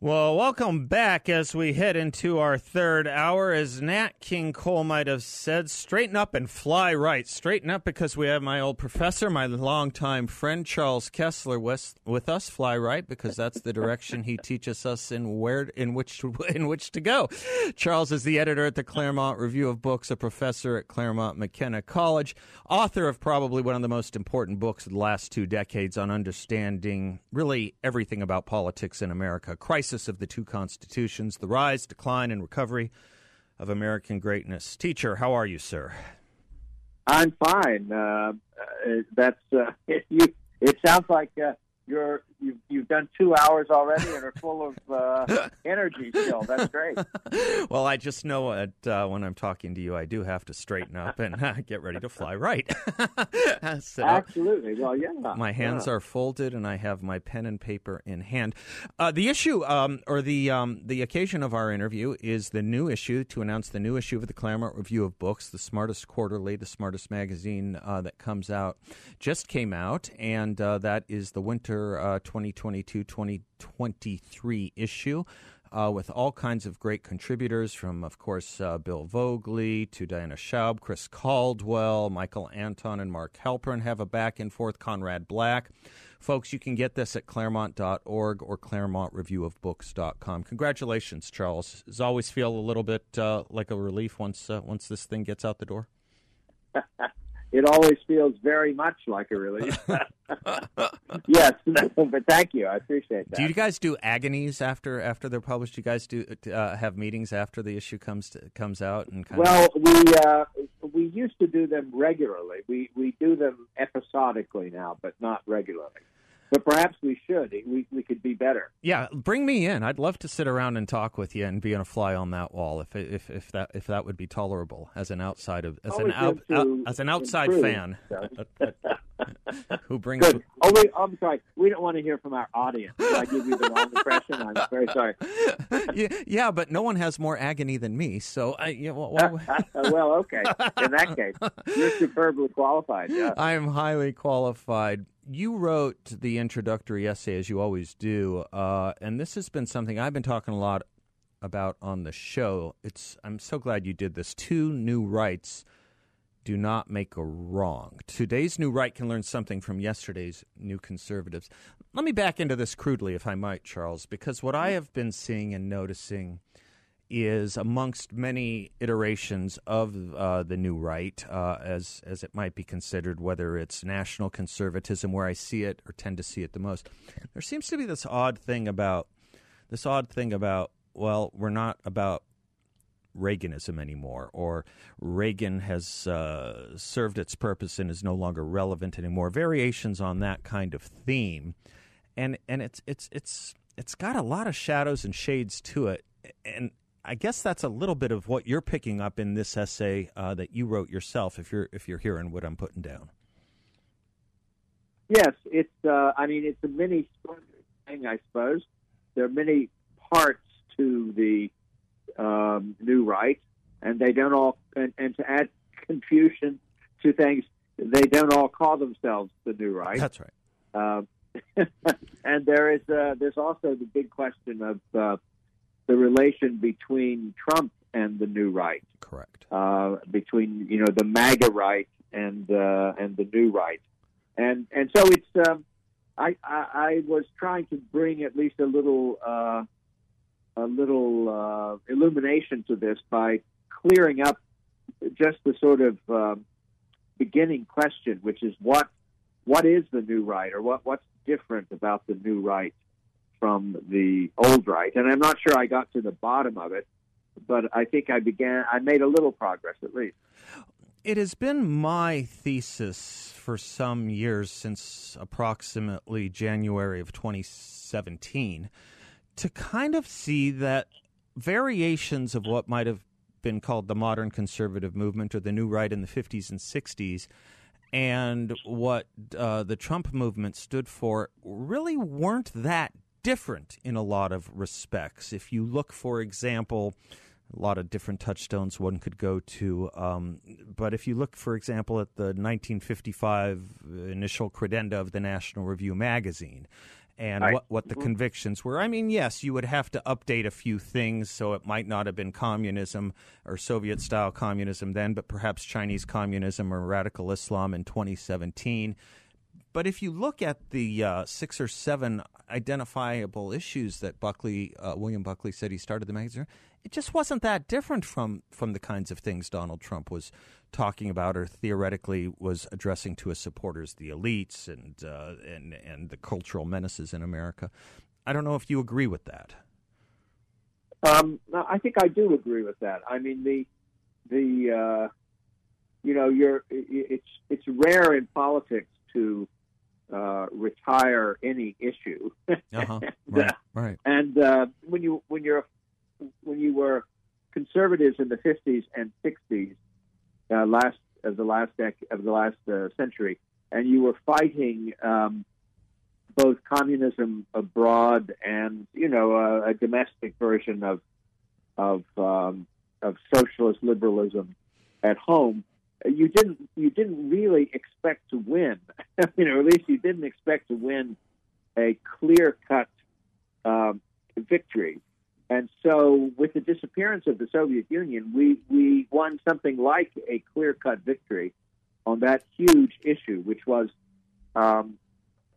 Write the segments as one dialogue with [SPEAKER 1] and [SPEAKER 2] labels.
[SPEAKER 1] Well, welcome back as we head into our third hour. As Nat King Cole might have said, straighten up and fly right. Straighten up because we have my old professor, my longtime friend Charles Kesler, with, with us. Fly right because that's the direction he teaches us in where in which to, in which to go. Charles is the editor at the Claremont Review of Books, a professor at Claremont McKenna College, author of probably one of the most important books of the last two decades on understanding really everything about politics in America. Crisis of the two constitutions, the rise, decline, and recovery of American greatness. Teacher, how are you, sir?
[SPEAKER 2] I'm fine. Uh, that's uh, you. It sounds like uh, you're you've, you've done two hours already and are full of uh, energy still. That's great.
[SPEAKER 1] well, I just know that uh, when I'm talking to you, I do have to straighten up and uh, get ready to fly right.
[SPEAKER 2] so, Absolutely. Well, yeah.
[SPEAKER 1] My hands
[SPEAKER 2] yeah.
[SPEAKER 1] are folded and I have my pen and paper in hand. Uh, the issue, um, or the um, the occasion of our interview, is the new issue to announce the new issue of the Claremont Review of Books, the smartest quarterly, the smartest magazine uh, that comes out, just came out, and uh, that is the winter 2022 2023 issue. Uh, with all kinds of great contributors, from, of course, uh, Bill Voegeli to Diana Schaub, Chris Caldwell, Michael Anton, and Mark Helprin have a back and forth, Conrad Black. Folks, you can get this at claremont.org or claremontreviewofbooks.com. Congratulations, Charles. Does always feel a little bit uh, like a relief once uh, once this thing gets out the door?
[SPEAKER 2] it always feels very much like a release. yes, but thank you. I appreciate that.
[SPEAKER 1] Do you guys do agonies after after they're published? Do you guys do uh, have meetings after the issue comes to, comes out and kind
[SPEAKER 2] well,
[SPEAKER 1] of...
[SPEAKER 2] we uh, we used to do them regularly. We we do them episodically now, but not regularly. But perhaps we should. We we could be better.
[SPEAKER 1] Yeah, bring me in. I'd love to sit around and talk with you and be on a fly on that wall if if if that if that would be tolerable as an outside of as
[SPEAKER 2] Always
[SPEAKER 1] an out, out, as an outside
[SPEAKER 2] improve,
[SPEAKER 1] fan
[SPEAKER 2] so.
[SPEAKER 1] who brings
[SPEAKER 2] Good. Oh, wait, I'm sorry. We don't want to hear from our audience. Did I give you the wrong impression? I'm very sorry.
[SPEAKER 1] yeah, yeah, but no one has more agony than me. So I, know, well,
[SPEAKER 2] well, okay. In that case, you're superbly qualified. Yeah.
[SPEAKER 1] I am highly qualified. You wrote the introductory essay, as you always do, uh, and this has been something I've been talking a lot about on the show. It's I'm so glad you did this. Two new rights do not make a wrong. Today's new right can learn something from yesterday's new conservatives. Let me back into this crudely, if I might, Charles, because what I have been seeing and noticing is amongst many iterations of uh, the new right, uh, as as it might be considered, whether it's national conservatism, where I see it or tend to see it the most. There seems to be this odd thing about this odd thing about well, we're not about Reaganism anymore, or Reagan has uh, served its purpose and is no longer relevant anymore. Variations on that kind of theme, and and it's it's it's it's got a lot of shadows and shades to it, and I guess that's a little bit of what you're picking up in this essay uh, that you wrote yourself. If you're if you're hearing what I'm putting down.
[SPEAKER 2] Yes, it's. Uh, I mean, it's a mini thing, I suppose. There are many parts to the um, new right, and they don't all. And, and to add confusion to things, they don't all call themselves the new right.
[SPEAKER 1] That's right.
[SPEAKER 2] Um, and there is uh, there's also the big question of uh, the relation between Trump and the new right.
[SPEAKER 1] Correct.
[SPEAKER 2] Uh, between you know the MAGA right and uh, and the new right, and and so it's. Um, I, I, I was trying to bring at least a little uh, a little uh, illumination to this by clearing up just the sort of um, beginning question, which is what what is the new right, or what what's different about the new right from the old right? And I'm not sure I got to the bottom of it, but I think I began. I made a little progress at least.
[SPEAKER 1] It has been my thesis for some years, since approximately January of 2017, to kind of see that variations of what might have been called the modern conservative movement or the new right in the 50s and 60s and what uh, the Trump movement stood for really weren't that different in a lot of respects. If you look, for example, a lot of different touchstones one could go to. Um, but if you look, for example, at the 1955 initial credenda of the National Review magazine, and
[SPEAKER 2] right.
[SPEAKER 1] what, what the mm-hmm. convictions were. I mean, yes, you would have to update a few things, so it might not have been communism or Soviet style communism then, but perhaps Chinese communism or radical Islam in 2017. But if you look at the uh, six or seven identifiable issues that Buckley, uh, William Buckley said he started the magazine, it just wasn't that different from from the kinds of things Donald Trump was talking about or theoretically was addressing to his supporters, the elites and uh, and and the cultural menaces in America. I don't know if you agree with that.
[SPEAKER 2] Um, I think I do agree with that. I mean the the uh, you know you're it's it's rare in politics to uh, retire any issue.
[SPEAKER 1] uh-huh. Right. right.
[SPEAKER 2] And uh, when you when you're when you were conservatives in the 50s and 60s, uh, last of the last dec- of the last uh, century, and you were fighting um, both communism abroad and you know a, a domestic version of of um, of socialist liberalism at home. You didn't you didn't really expect to win, you know, at least you didn't expect to win a clear cut um, victory. And so, with the disappearance of the Soviet Union, we, we won something like a clear cut victory on that huge issue, which was, um,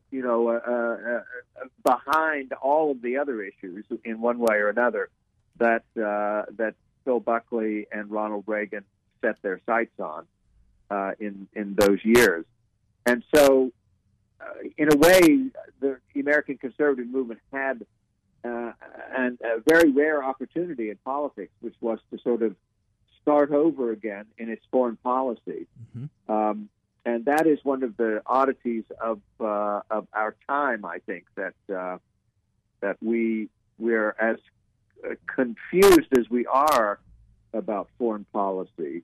[SPEAKER 2] you know, uh, uh, uh, behind all of the other issues in one way or another that uh, that Bill Buckley and Ronald Reagan set their sights on uh, in in those years. And so, uh, in a way, the American conservative movement had uh, and a very rare opportunity in politics, which was to sort of start over again in its foreign policy. Mm-hmm. Um, and that is one of the oddities of uh, of our time. I think that uh, that we we're as uh, confused as we are about foreign policy,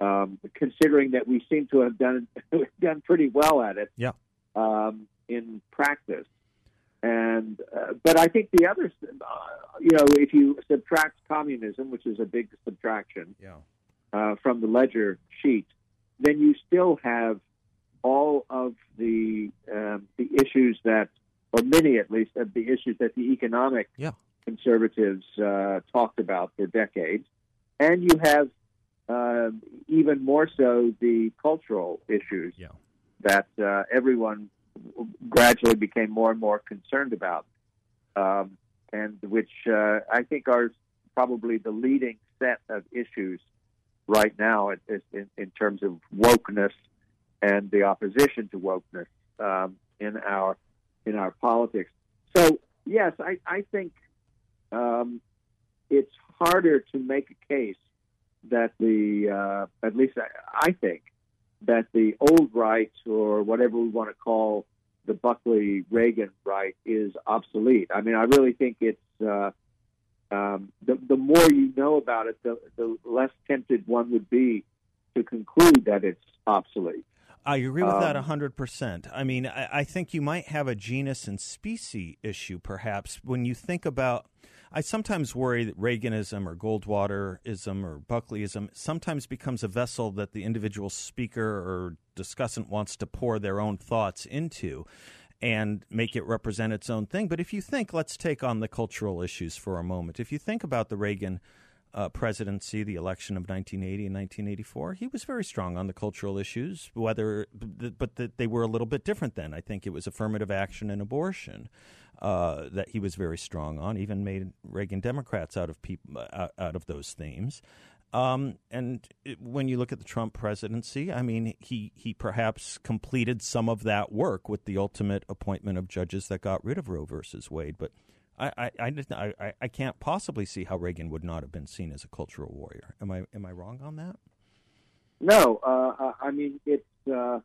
[SPEAKER 2] um, considering that we seem to have done done pretty well at it.
[SPEAKER 1] Yeah.
[SPEAKER 2] Um, in practice. And uh, but I think the other, uh, you know, if you subtract communism, which is a big subtraction,
[SPEAKER 1] yeah.
[SPEAKER 2] uh, from the ledger sheet, then you still have all of the um, the issues that, or many at least, of the issues that the economic
[SPEAKER 1] yeah.
[SPEAKER 2] conservatives uh, talked about for decades, and you have uh, even more so the cultural issues
[SPEAKER 1] yeah.
[SPEAKER 2] that uh, everyone gradually became more and more concerned about, um, and which uh, I think are probably the leading set of issues right now in, in terms of wokeness and the opposition to wokeness um, in our in our politics. So yes, I, I think um, it's harder to make a case that the uh, at least I, I think that the old right, or whatever we want to call the Buckley Reagan right, is obsolete. I mean, I really think it's uh, um, the the more you know about it, the the less tempted one would be to conclude that it's obsolete.
[SPEAKER 1] I agree with um, that 100%. I mean, I, I, think you might have a genus and species issue, perhaps, when you think about I sometimes worry that Reaganism or Goldwaterism or Buckleyism sometimes becomes a vessel that the individual speaker or discussant wants to pour their own thoughts into and make it represent its own thing. But if you think, let's take on the cultural issues for a moment. If you think about the Reagan uh, presidency, the election of 1980 and 1984, he was very strong on the cultural issues. Whether, but they were a little bit different then. I think it was affirmative action and abortion uh, that he was very strong on. Even made Reagan Democrats out of people uh, out of those themes. Um, and it, when you look at the Trump presidency, I mean, he, he perhaps completed some of that work with the ultimate appointment of judges that got rid of Roe versus Wade. But I, I, I, I, I can't possibly see how Reagan would not have been seen as a cultural warrior. Am I am I wrong on that?
[SPEAKER 2] No, uh, I mean it's uh,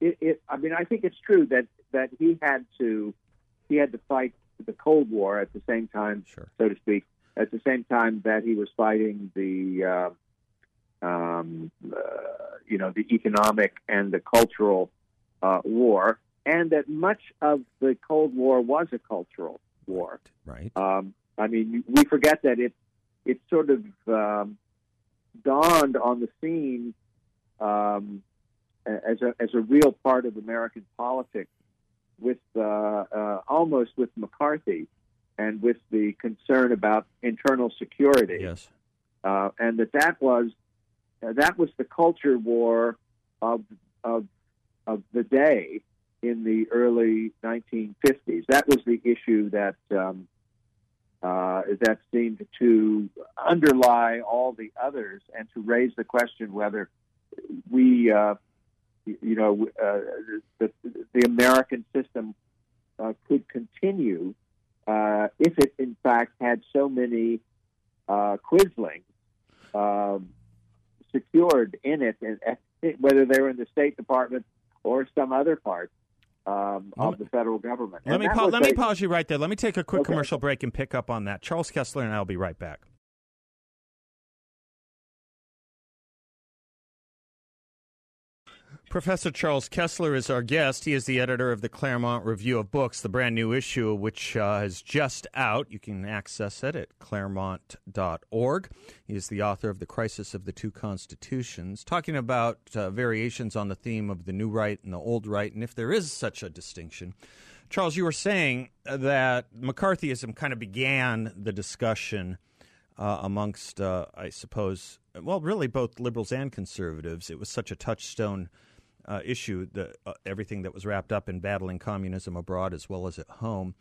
[SPEAKER 2] it, it. I mean I think it's true that that he had to he had to fight the Cold War at the same time,
[SPEAKER 1] Sure.
[SPEAKER 2] so to speak, at the same time that he was fighting the, uh, um, uh, you know, the economic and the cultural uh, war, and that much of the Cold War was a cultural war.
[SPEAKER 1] Right.
[SPEAKER 2] Um, I mean, we forget that it it sort of um, dawned on the scene um, as a as a real part of American politics with uh, uh, almost with McCarthy and with the concern about internal security,
[SPEAKER 1] Yes.
[SPEAKER 2] uh, and that that was uh, that was the culture war of of of the day in the early 1950s. That was the issue that um, uh, that seemed to underlie all the others and to raise the question whether we, uh, you know, uh, the, the American system uh, could continue uh, if it, in fact, had so many uh, quislings um, secured in it, and and whether they were in the State Department or some other part um, of the federal government.
[SPEAKER 1] Let
[SPEAKER 2] And
[SPEAKER 1] me pa- let me pause you right there. Let me take a quick
[SPEAKER 2] Okay.
[SPEAKER 1] commercial break and pick up on that. Charles Kesler and I'll be right back. Professor Charles Kesler is our guest. He is the editor of the Claremont Review of Books, the brand new issue, which uh, is just out. You can access it at claremont.org. He is the author of The Crisis of the Two Constitutions, talking about uh, variations on the theme of the new right and the old right, and if there is such a distinction. Charles, you were saying that McCarthyism kind of began the discussion uh, amongst, uh, I suppose, well, really both liberals and conservatives. It was such a touchstone uh, issue, the, uh, everything that was wrapped up in battling communism abroad as well as at home.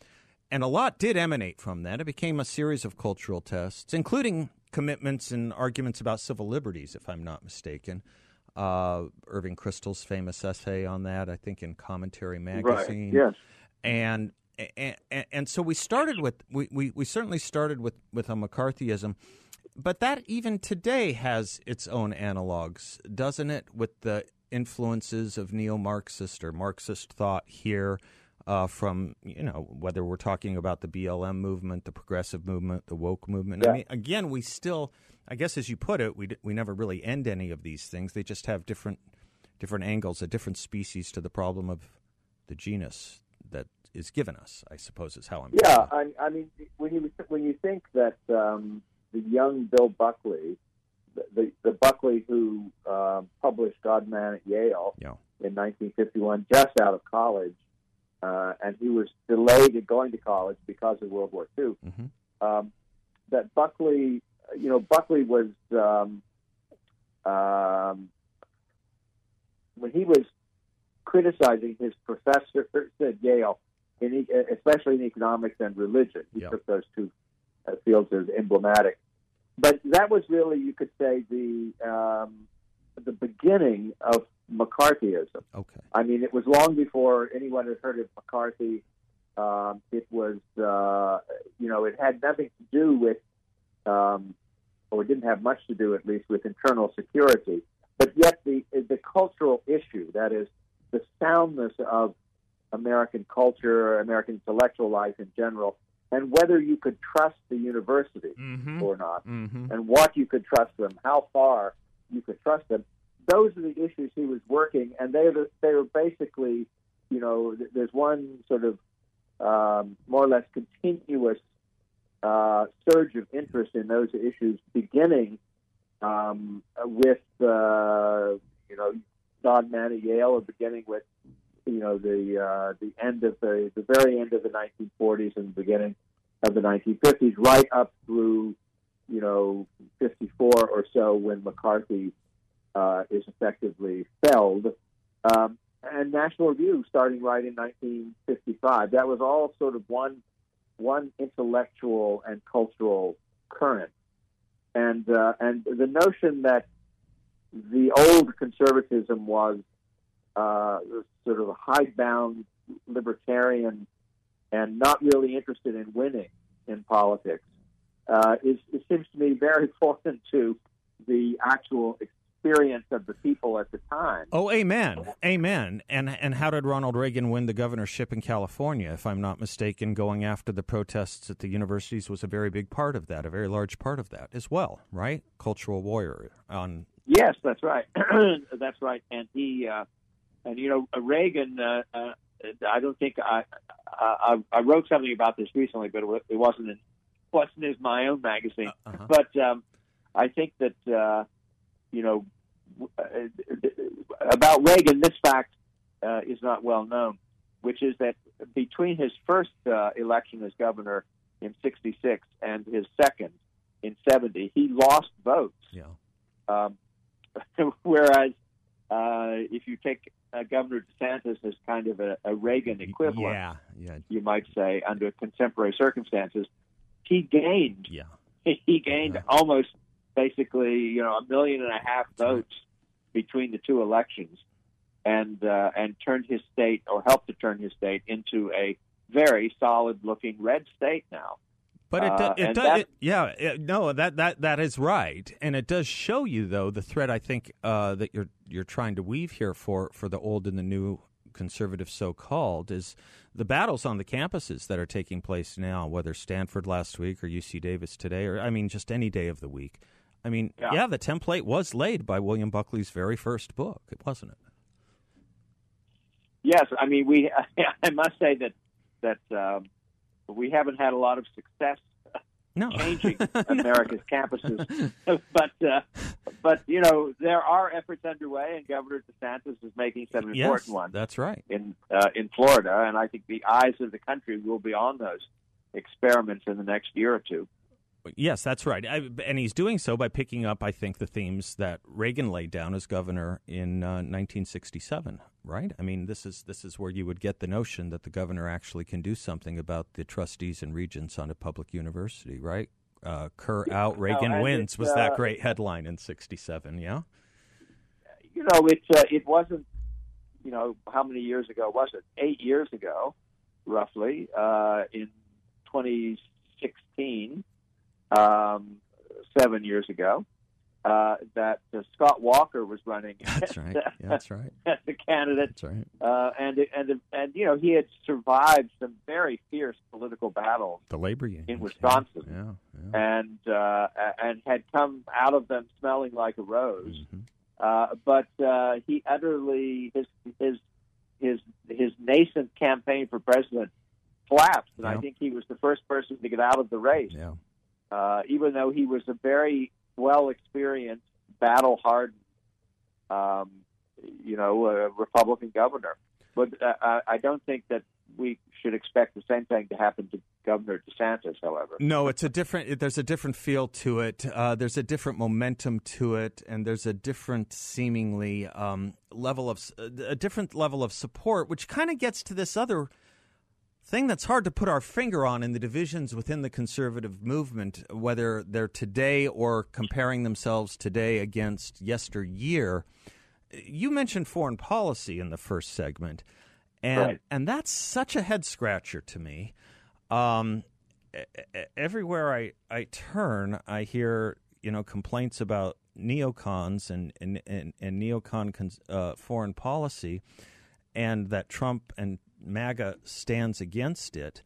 [SPEAKER 1] And a lot did emanate from that. It became a series of cultural tests, including commitments and arguments about civil liberties, if I'm not mistaken. Uh, Irving Kristol's famous essay on that, I think, in Commentary magazine
[SPEAKER 2] Right. Yes.
[SPEAKER 1] and and, and so we started with we, we, we certainly started with with a McCarthyism, but that even today has its own analogs, doesn't it? With the influences of neo-Marxist or Marxist thought here, uh, from you know whether we're talking about the BLM movement, the progressive movement, the woke movement. I mean, again, we still, I guess, as you put it, we d- we never really end any of these things. They just have different different angles, a different species to the problem of the genus that is given us. I suppose is how I'm.
[SPEAKER 2] Yeah, I, I mean, when you when you think that um, the young Bill Buckley, the the, Buckley who um, published God Man at Yale
[SPEAKER 1] Yeah.
[SPEAKER 2] in 1951, just out of college, uh, and he was delayed in going to college because of World War II.
[SPEAKER 1] Mhm.
[SPEAKER 2] Um, that Buckley, you know, Buckley was um, um, when he was criticizing his professors at Yale, in, especially in economics and religion. He
[SPEAKER 1] Yeah.
[SPEAKER 2] took those two uh, fields as emblematic. But that was really, you could say, the um, the beginning of McCarthyism.
[SPEAKER 1] Okay.
[SPEAKER 2] I mean, it was long before anyone had heard of McCarthy. Um, it was, uh, you know, it had nothing to do with, um, or it didn't have much to do, at least, with internal security. But yet, the the cultural issue, that is, the soundness of American culture, American intellectual life in general, and whether you could trust the university
[SPEAKER 1] Mm-hmm.
[SPEAKER 2] or not,
[SPEAKER 1] Mm-hmm.
[SPEAKER 2] and what you could trust them, how far you could trust them. Those are the issues he was working, and they were they were basically, you know, there's one sort of um, more or less continuous uh, surge of interest in those issues, beginning um, with uh, you know Don Mann at Yale, or beginning with you know the uh, the end of the the very end of the 1940s and the beginning of the 1950s, right up through you know 54 or so when McCarthy uh, is effectively felled. Um, and National Review starting right in 1955. That was all sort of one one intellectual and cultural current, and uh, and the notion that the old conservatism was uh, sort of a hidebound libertarian and not really interested in winning in politics uh, is it seems to me very foreign to the actual experience of the people at the time.
[SPEAKER 1] Oh, amen, amen. And and how did Ronald Reagan win the governorship in California? If I'm not mistaken, going after the protests at the universities was a very big part of that, a very large part of that as well, right? Cultural warrior on.
[SPEAKER 2] Yes, that's right. that's right. And he, uh, and you know, Reagan. Uh, uh, I don't think I, I I wrote something about this recently, but it wasn't in wasn't in my own magazine. Uh-huh. But um, I think that uh, you know uh, about Reagan. This fact uh, is not well known, which is that between his first uh, election as governor in '66 and his second in '70, he lost votes.
[SPEAKER 1] Yeah.
[SPEAKER 2] Um, whereas uh, if you take uh, Governor DeSantis is kind of a, a Reagan equivalent,
[SPEAKER 1] yeah, yeah.
[SPEAKER 2] you might say, under contemporary circumstances, he gained.
[SPEAKER 1] Yeah.
[SPEAKER 2] He gained yeah. almost basically, you know, a million and a half votes between the two elections, and uh, and turned his state or helped to turn his state into a very solid-looking red state now.
[SPEAKER 1] But it, uh, it does, it, yeah, it, no, that that that is right, and it does show you though the thread I think uh, that you're you're trying to weave here for for the old and the new conservative so called is the battles on the campuses that are taking place now, whether Stanford last week or UC Davis today, or I mean, just any day of the week. I mean, yeah, yeah the template was laid by William Buckley's very first book, wasn't it?
[SPEAKER 2] Yes, I mean, we. I must say that that um, we haven't had a lot of success
[SPEAKER 1] no.
[SPEAKER 2] changing America's campuses. but uh, but you know there are efforts underway, and Governor DeSantis is making some important
[SPEAKER 1] yes,
[SPEAKER 2] ones.
[SPEAKER 1] That's right
[SPEAKER 2] in uh, in Florida, and I think the eyes of the country will be on those experiments in the next year or two.
[SPEAKER 1] Yes, that's right. I, and he's doing so by picking up, I think, the themes that Reagan laid down as governor in uh, 1967. Right? I mean, this is this is where you would get the notion that the governor actually can do something about the trustees and regents on a public university. Right? Uh, Kerr out, Reagan no, wins was uh, that great headline in '67. Yeah.
[SPEAKER 2] You know, it uh, it wasn't. You know, how many years ago was it? Eight years ago, roughly, uh, in 2016 um, seven years ago. Uh, that uh, Scott Walker was running.
[SPEAKER 1] That's right. Yeah, that's right.
[SPEAKER 2] As a candidate.
[SPEAKER 1] That's right.
[SPEAKER 2] Uh, and and and you know he had survived some very fierce political battles.
[SPEAKER 1] The labor union
[SPEAKER 2] in Wisconsin.
[SPEAKER 1] Yeah. yeah.
[SPEAKER 2] And uh, and had come out of them smelling like a rose. Mm-hmm. Uh, but uh, he utterly his his his his nascent campaign for president collapsed, and yeah. I think he was the first person to get out of the race.
[SPEAKER 1] Yeah
[SPEAKER 2] uh, even though he was a very well experienced, battle hardened, um, you know, uh, Republican governor. But uh, I don't think that we should expect the same thing to happen to Governor DeSantis. However,
[SPEAKER 1] no, it's a different. There's a different feel to it. Uh, there's a different momentum to it, and there's a different, seemingly um, level of a different level of support, which kind of gets to this other thing that's hard to put our finger on in the divisions within the conservative movement, whether they're today or comparing themselves today against yesteryear. You mentioned foreign policy in the first segment, and
[SPEAKER 2] right.
[SPEAKER 1] and that's such a head scratcher to me. Um, everywhere I, I turn, I hear you know complaints about neocons and and and, and neocon uh, foreign policy, and that Trump and MAGA stands against it.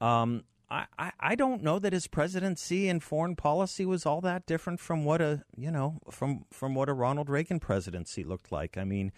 [SPEAKER 1] Um, I, I, don't know that his presidency and foreign policy was all that different from what a you know from from what a Ronald Reagan presidency looked like. I mean,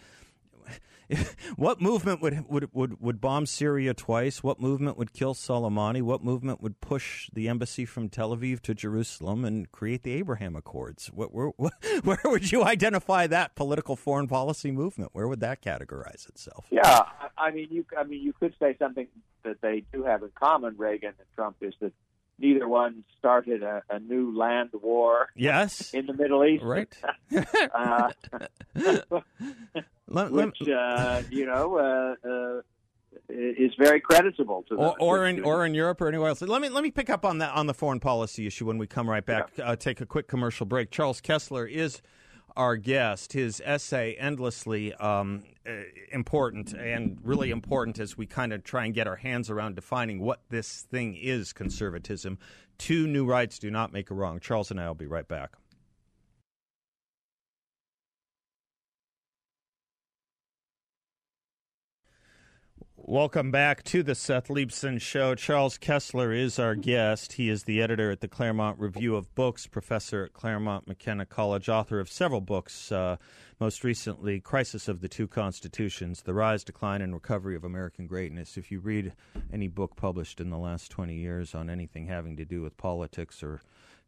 [SPEAKER 1] what movement would, would would would bomb Syria twice? What movement would kill Soleimani? What movement would push the embassy from Tel Aviv to Jerusalem and create the Abraham Accords? What, where, where would you identify that political foreign policy movement? Where would that categorize itself?
[SPEAKER 2] Yeah, I mean, you I mean, you could say something that they do have in common, Reagan and Trump, is that neither one started a, a new land war.
[SPEAKER 1] Yes,
[SPEAKER 2] in the Middle East,
[SPEAKER 1] right?
[SPEAKER 2] uh, which uh, you know uh, uh, is very creditable to.
[SPEAKER 1] Or, or in or in Europe or anywhere else. Let me let me pick up on that on the foreign policy issue when we come right back. Yeah. Uh, take a quick commercial break. Charles Kesler is our guest. His essay, endlessly um, uh, important and really important as we kind of try and get our hands around defining what this thing is conservatism. Two new rights do not make a wrong. Charles and I will be right back. Welcome back to the Seth Leibsohn Show. Charles Kesler is our guest. He is the editor at the Claremont Review of Books, professor at Claremont McKenna College, author of several books, uh, most recently, Crisis of the Two Constitutions The Rise, Decline, and Recovery of American Greatness. If you read any book published in the last 20 years on anything having to do with politics or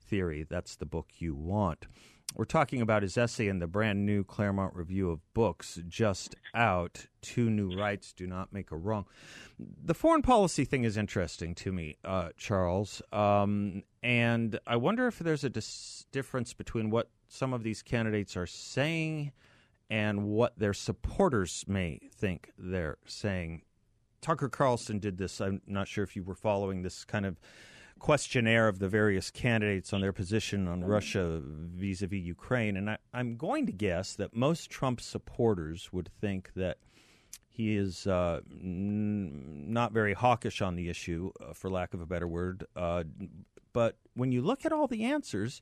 [SPEAKER 1] theory, that's the book you want. We're talking about his essay in the brand new Claremont Review of Books, just out. Two new rights do not make a wrong. The foreign policy thing is interesting to me, uh, Charles. Um, and I wonder if there's a dis- difference between what some of these candidates are saying and what their supporters may think they're saying. Tucker Carlson did this. I'm not sure if you were following this kind of questionnaire of the various candidates on their position on Russia vis a vis Ukraine. And I, am going to guess that most Trump supporters would think that he is uh, n- not very hawkish on the issue, uh, for lack of a better word. Uh, but when you look at all the answers,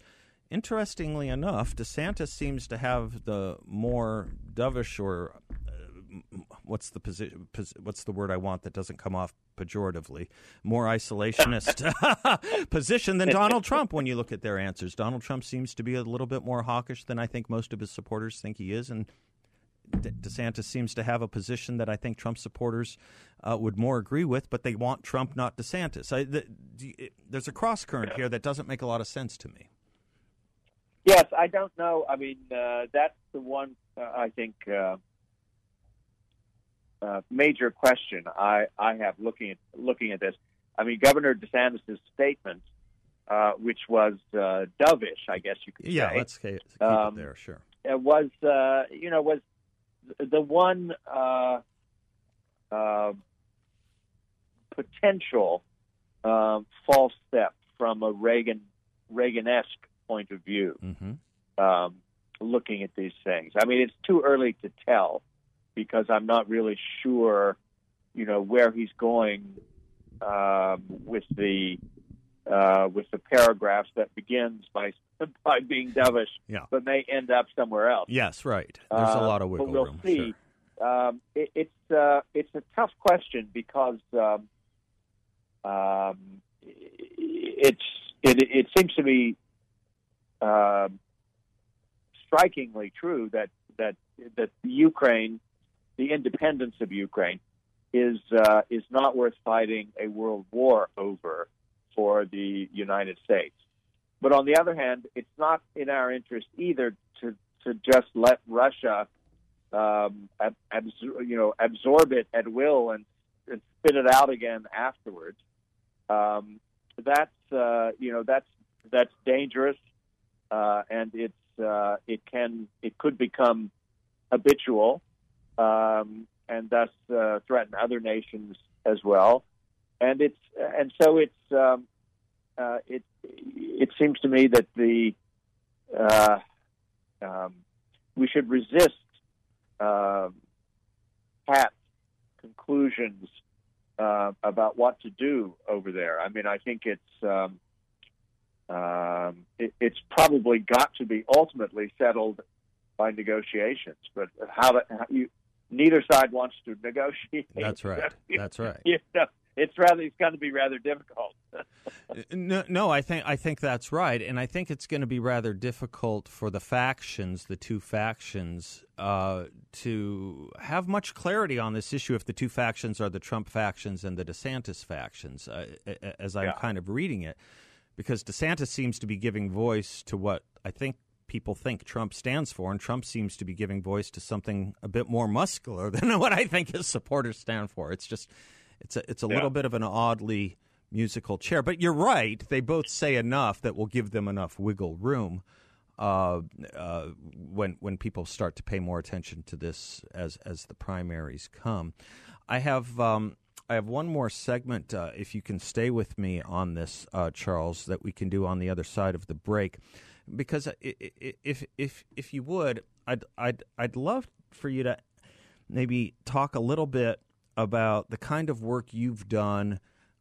[SPEAKER 1] interestingly enough, DeSantis seems to have the more dovish or what's the position? What's the word I want that doesn't come off pejoratively? More isolationist position than Donald Trump. When you look at their answers, Donald Trump seems to be a little bit more hawkish than I think most of his supporters think he is, and DeSantis seems to have a position that I think Trump supporters uh, would more agree with, but they want Trump, not DeSantis. I, the, there's a cross current here that doesn't make a lot of sense to me.
[SPEAKER 2] Yes, I don't know. I mean, uh, that's the one uh, I think uh, major question I, I have looking at looking at this. I mean, Governor DeSantis' statement, uh, which was uh, dovish, I guess you could
[SPEAKER 1] yeah,
[SPEAKER 2] say.
[SPEAKER 1] let's keep, um, it there. Sure,
[SPEAKER 2] it was uh, you know was the one uh, uh, potential um, false step from a Reagan Reagan-esque point of view.
[SPEAKER 1] Mm-hmm.
[SPEAKER 2] Um, looking at these things, I mean, it's too early to tell because I'm not really sure, you know, where he's going um, with the uh, with the paragraphs that begins by by being dovish,
[SPEAKER 1] yeah.
[SPEAKER 2] but may end up somewhere else.
[SPEAKER 1] Yes, right. There's a lot of wiggle
[SPEAKER 2] uh, but we'll
[SPEAKER 1] room.
[SPEAKER 2] See.
[SPEAKER 1] Sure.
[SPEAKER 2] Um, it, it's uh, it's a tough question because um, um, it's it, it seems to be uh, strikingly true that that that Ukraine the independence of Ukraine is uh, is not worth fighting a world war over for the United States. But on the other hand, it's not in our interest either to to just let Russia, um, ab- absor- you know, absorb it at will and, and spit it out again afterwards. Um, that's uh, you know that's that's dangerous, uh, and it's uh, it can it could become habitual um, and thus uh, threaten other nations as well. And it's and so it's um, uh, it it seems to me that the uh, um, we should resist uh, pat conclusions uh, about what to do over there. I mean, I think it's um, um, it, it's probably got to be ultimately settled by negotiations. But how, to, how you neither side wants to negotiate.
[SPEAKER 1] That's right. That's right.
[SPEAKER 2] you know, it's rather it's going to be rather difficult.
[SPEAKER 1] no, no, I think I think that's right, and I think it's going to be rather difficult for the factions, the two factions, uh, to have much clarity on this issue. If the two factions are the Trump factions and the DeSantis factions, uh, as I'm
[SPEAKER 2] yeah.
[SPEAKER 1] kind of reading it, because DeSantis seems to be giving voice to what I think people think Trump stands for, and Trump seems to be giving voice to something a bit more muscular than what I think his supporters stand for. It's just it's a it's a yeah. little bit of an oddly musical chair. But you're right; they both say enough that will give them enough wiggle room. Uh, uh, when when people start to pay more attention to this as as the primaries come, I have um, I have one more segment. Uh, if you can stay with me on this, uh, Charles, that we can do on the other side of the break because if if if you would, I'd I'd I'd love for you to maybe talk a little bit about the kind of work you've done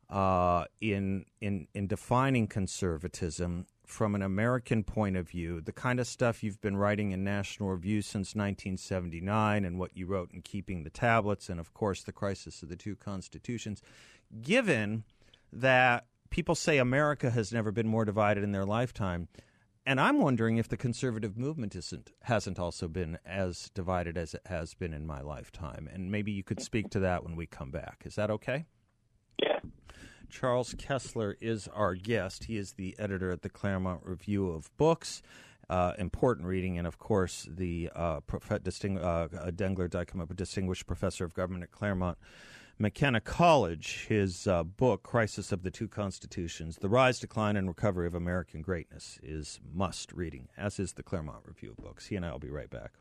[SPEAKER 1] uh, in in in defining conservatism from an American point of view, the kind of stuff you've been writing in National Review since 1979 and what you wrote in Keeping the Tablets, and of course, The Crisis of the Two Constitutions, given that people say America has never been more divided in their lifetime. And I'm wondering if the conservative movement isn't hasn't also been as divided as it has been in my lifetime. And maybe you could speak to that when we come back. Is that okay?
[SPEAKER 2] Yeah.
[SPEAKER 1] Charles Kesler is our guest. He is the editor at the Claremont Review of Books. Uh, important reading, and of course, the uh, prof- disting- uh, Dengler Dykema, Distinguished Professor of Government at Claremont McKenna College. His uh, book, Crisis of the Two Constitutions The Rise, Decline, and Recovery of American Greatness, is must reading, as is the Claremont Review of Books. He and I will be right back.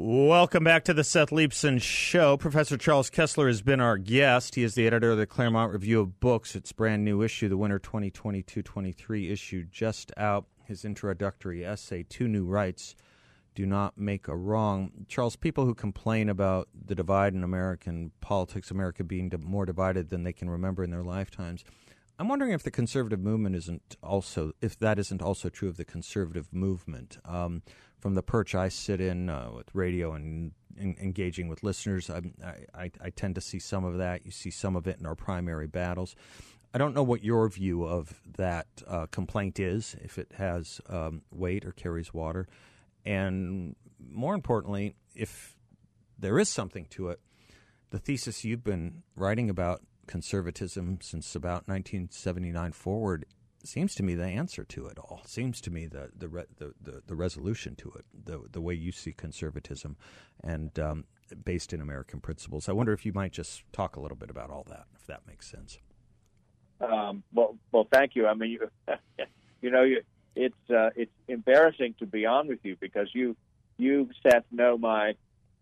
[SPEAKER 1] Welcome back to the Seth Leibsohn Show. Professor Charles Kesler has been our guest. He is the editor of the Claremont Review of Books. Its brand new issue, the winter 2022 23 issue, just out. His introductory essay, Two New Rights Do Not Make a Wrong. Charles, people who complain about the divide in American politics, America being more divided than they can remember in their lifetimes, I'm wondering if the conservative movement isn't also, if that isn't also true of the conservative movement. Um, from the perch I sit in uh, with radio and in, engaging with listeners, I, I, I, tend to see some of that. You see some of it in our primary battles. I don't know what your view of that uh, complaint is, if it has um, weight or carries water. And more importantly, if there is something to it, the thesis you've been writing about conservatism since about 1979 forward seems to me the answer to it all. Seems to me the the re, the, the, the, resolution to it, the the way you see conservatism, and um, based in American principles. I wonder if you might just talk a little bit about all that, if that makes sense.
[SPEAKER 2] Um, well, well, thank you. I mean, you, you know, you, it's uh, it's embarrassing to be on with you because you you Seth know my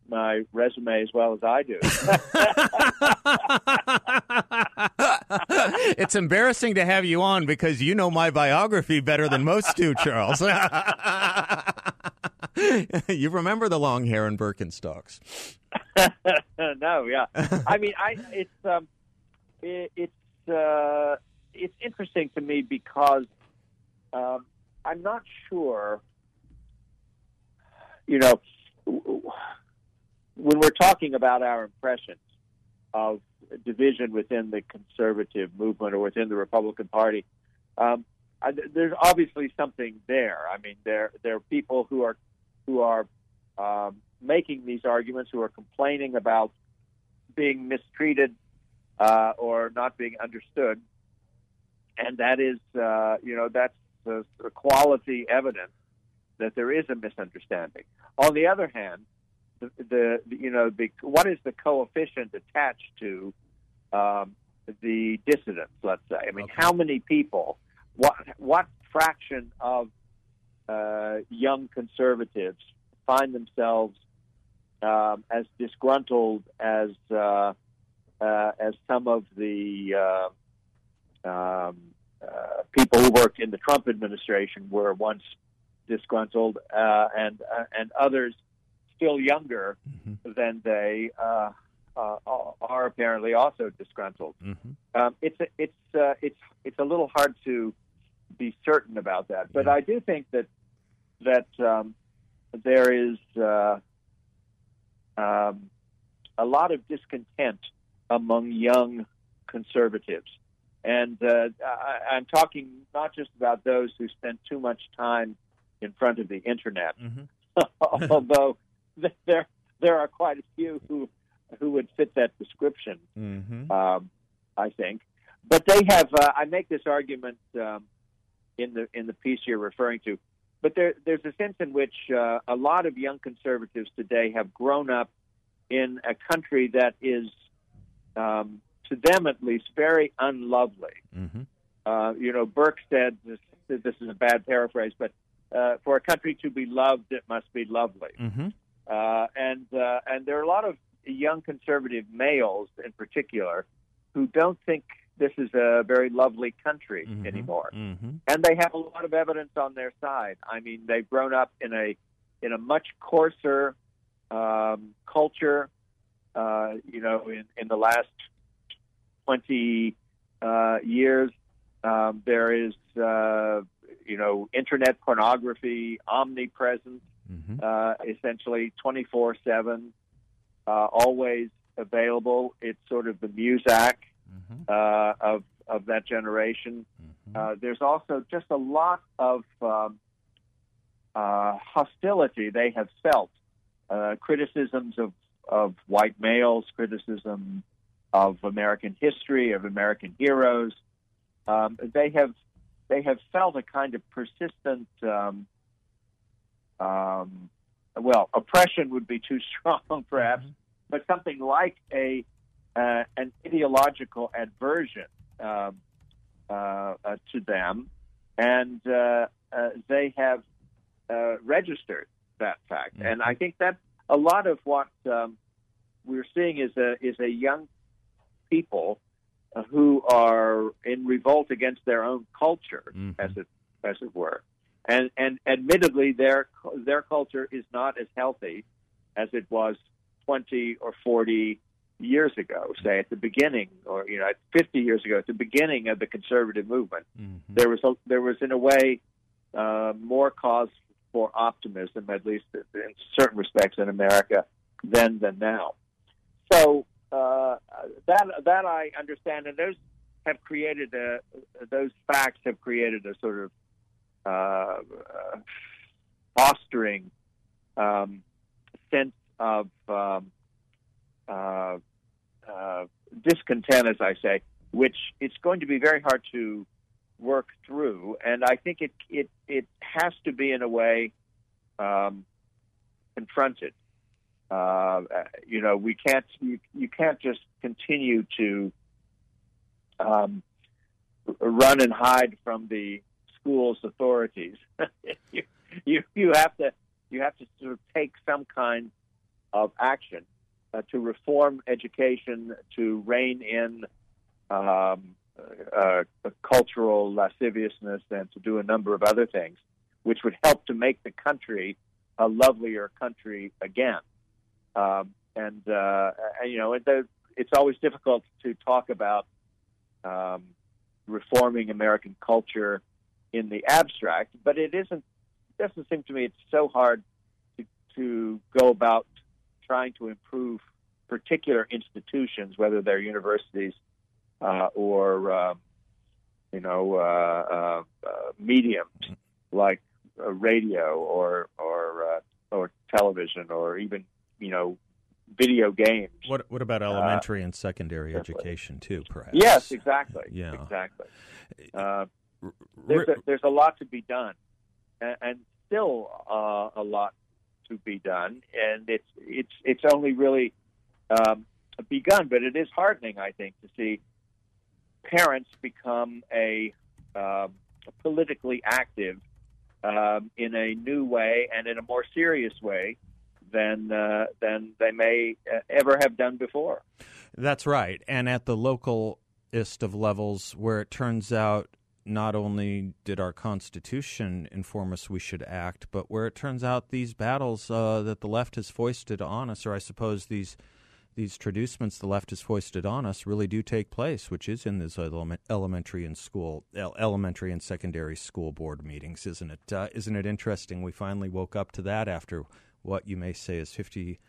[SPEAKER 2] my resume as well as I do.
[SPEAKER 1] it's embarrassing to have you on because you know my biography better than most do, Charles. you remember the long hair and Birkenstocks?
[SPEAKER 2] no, yeah. I mean, I it's um, it, it's uh, it's interesting to me because um, I'm not sure. You know, when we're talking about our impressions of division within the conservative movement or within the Republican Party, um, I, there's obviously something there. I mean, there there are people who are who are um, making these arguments, who are complaining about being mistreated uh, or not being understood, and that is, uh, you know, that's the, the quality evidence that there is a misunderstanding. On the other hand, the, the, you know the what is the coefficient attached to um, the dissidents? Let's say. I mean, okay. how many people? What what fraction of uh, young conservatives find themselves um, as disgruntled as uh, uh, as some of the uh, um, uh, people who worked in the Trump administration were once disgruntled, uh, and and others still younger mm-hmm. than they uh, uh, are apparently also disgruntled. Mm-hmm. Um, it's a, it's uh, it's it's a little hard to be certain about that, but yeah. I do think that that um, there is uh, um, a lot of discontent among young conservatives. And uh, I, I'm talking not just about those who spend too much time in front of the internet, mm-hmm. although there there are quite a few who who would fit that description. Mm-hmm. Um, I think, but they have. Uh, I make this argument um, in the in the piece you're referring to. But there, there's a sense in which uh, a lot of young conservatives today have grown up in a country that is, um, to them at least, very unlovely. Mm-hmm. Uh, you know, Burke said this, this is a bad paraphrase, but uh, for a country to be loved, it must be lovely. Mm-hmm. Uh, and uh, and there are a lot of young conservative males in particular who don't think this is a very lovely country mm-hmm. anymore, mm-hmm. and they have a lot of evidence on their side. I mean, they've grown up in a in a much coarser um, culture. Uh, you know, in, in the last 20 uh, years, um, there is, uh, you know, internet pornography omnipresent,
[SPEAKER 1] Mm-hmm.
[SPEAKER 2] uh, essentially 24 7, uh, always available. It's sort of the Muzak
[SPEAKER 1] Mm-hmm.
[SPEAKER 2] uh, of, of that generation. Uh, there's also just a lot of um, uh, hostility they have felt, uh, criticisms of, of white males, criticism of American history, of American heroes. Um, they have they have felt a kind of persistent, um, um, well, oppression would be too strong, perhaps, but something like a uh, an ideological aversion um, uh, uh, to them, and uh, uh, they have uh, registered that fact. And I think that a lot of what um, we're seeing is a is a young people who are in revolt against their own culture,
[SPEAKER 1] Mhm.
[SPEAKER 2] as it as it were. And and admittedly, their their culture is not as healthy as it was twenty or forty years ago. Say at the beginning, or you know, fifty years ago, at the beginning of the conservative movement,
[SPEAKER 1] Mm-hmm.
[SPEAKER 2] there was a, there was in a way uh, more cause for optimism, at least in certain respects in America, then than now. So uh, that that I understand, and those have created a those facts have created a sort of uh, uh, fostering um, sense of um, uh, uh, discontent, as I say, which it's going to be very hard to work through, and I think it it it has to be in a way um, confronted. Uh, you know, we can't you, you can't just continue to um, run and hide from the school's authorities. you, you you have to you have to sort of take some kind of action uh, to reform education, to rein in um, uh, cultural lasciviousness, and to do a number of other things, which would help to make the country a lovelier country again. Um, and, uh, you know, it, it's always difficult to talk about um, reforming American culture in the abstract, but it isn't. Doesn't seem to me it's so hard to, to go about trying to improve particular institutions, whether they're universities uh, or uh, you know uh, uh, uh, mediums like uh, radio or or uh, or television or even you know video games.
[SPEAKER 1] What What about elementary and secondary
[SPEAKER 2] definitely.
[SPEAKER 1] education too? Perhaps.
[SPEAKER 2] Yes, exactly.
[SPEAKER 1] Yeah.
[SPEAKER 2] exactly.
[SPEAKER 1] R-
[SPEAKER 2] there's
[SPEAKER 1] r-
[SPEAKER 2] a, there's a lot to be done, and, and still uh, a lot to be done, and it's it's it's only really um, begun. But it is heartening, I think, to see parents become a um, politically active um, in a new way and in a more serious way than uh, than they may uh, ever have done before.
[SPEAKER 1] That's right. And at the localist of levels, where it turns out not only did our Constitution inform us we should act, but where it turns out these battles uh, that the left has foisted on us, or I suppose these these traducements the left has foisted on us, really do take place, which is in these element, elementary and school, el- elementary and secondary school board meetings, isn't it? Uh, isn't it interesting? We finally woke up to that after what you may say is fifty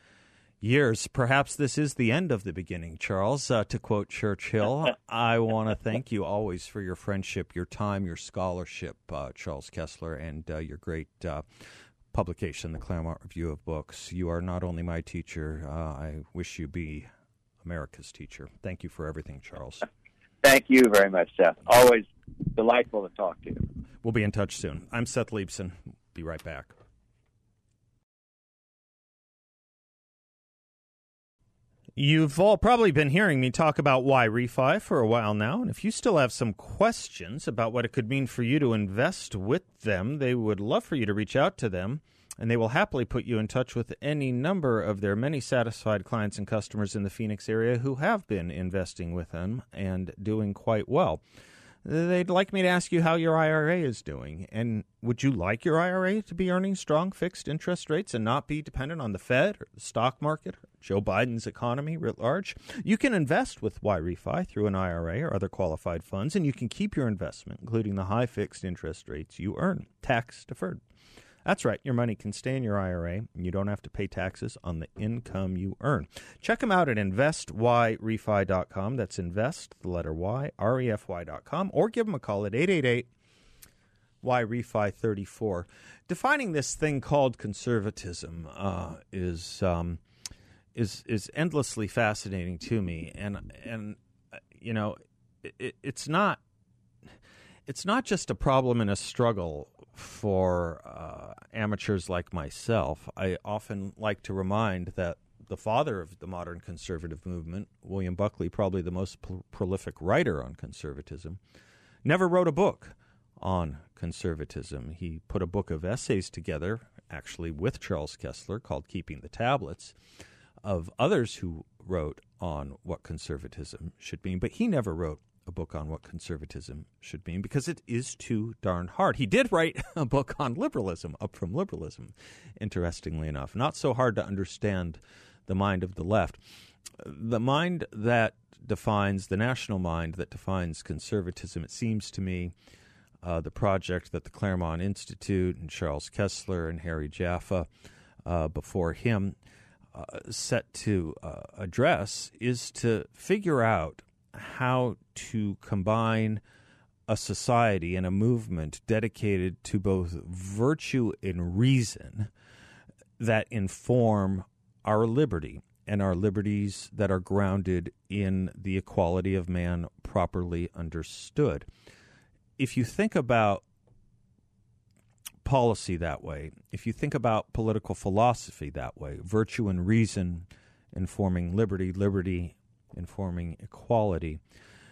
[SPEAKER 1] years. Perhaps this is the end of the beginning, Charles. Uh, to quote Churchill, I want to thank you always for your friendship, your time, your scholarship, uh, Charles Kesler, and uh, your great uh, publication, the Claremont Review of Books. You are not only my teacher, uh, I wish you be America's teacher. Thank you for everything, Charles.
[SPEAKER 2] Thank you very much, Seth. Always delightful to talk to you.
[SPEAKER 1] We'll be in touch soon. I'm Seth Leibsohn. Be right back. You've all probably been hearing me talk about YRefy for a while now, and if you still have some questions about what it could mean for you to invest with them, they would love for you to reach out to them, and they will happily put you in touch with any number of their many satisfied clients and customers in the Phoenix area who have been investing with them and doing quite well. They'd like me to ask you how your IRA is doing. And would you like your IRA to be earning strong fixed interest rates and not be dependent on the Fed or the stock market or Joe Biden's economy writ large? You can invest with YRefy through an IRA or other qualified funds, and you can keep your investment, including the high fixed interest rates you earn, tax deferred. That's right, your money can stay in your IRA and you don't have to pay taxes on the income you earn. Check them out at investyrefy.com. That's invest, the letter Y, R E F Y.com, or give them a call at 888 YRefy 34. Defining this thing called conservatism uh, is. Um, is is endlessly fascinating to me, and and uh, you know, it, it's not it's not just a problem and a struggle for uh, amateurs like myself, I often like to remind that the father of the modern conservative movement, William Buckley, probably the most pro- prolific writer on conservatism, never wrote a book on conservatism. He put a book of essays together, actually with Charles Kesler, called Keeping the Tablets, of others who wrote on what conservatism should mean, but he never wrote a book on what conservatism should mean because it is too darn hard. He did write a book on liberalism, Up from Liberalism, interestingly enough. Not so hard to understand the mind of the left. The mind that defines, the national mind that defines conservatism, it seems to me, uh, the project that the Claremont Institute and Charles Kesler and Harry Jaffa uh, before him uh, set to uh, address is to figure out how to combine a society and a movement dedicated to both virtue and reason that inform our liberty and our liberties that are grounded in the equality of man properly understood. If you think about policy that way, if you think about political philosophy that way, virtue and reason informing liberty, liberty informing equality,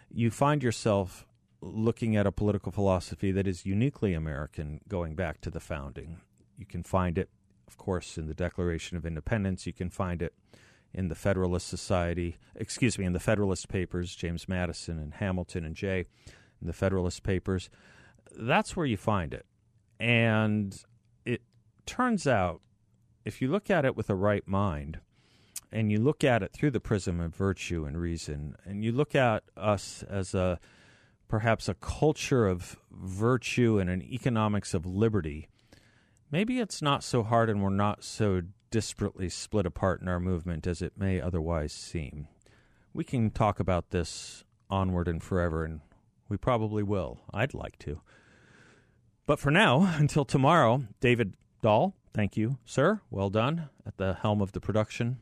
[SPEAKER 1] you find yourself looking at a political philosophy that is uniquely American going back to the founding. You can find it, of course, in the Declaration of Independence. You can find it in the Federalist Society, excuse me, in the Federalist Papers, James Madison and Hamilton and Jay, in the Federalist Papers. That's where you find it. And it turns out, if you look at it with a right mind, and you look at it through the prism of virtue and reason, and you look at us as a perhaps a culture of virtue and an economics of liberty, maybe it's not so hard and we're not so disparately split apart in our movement as it may otherwise seem. We can talk about this onward and forever, and we probably will. I'd like to. But for now, until tomorrow, David Dahl, thank you, sir. Well done at the helm of the production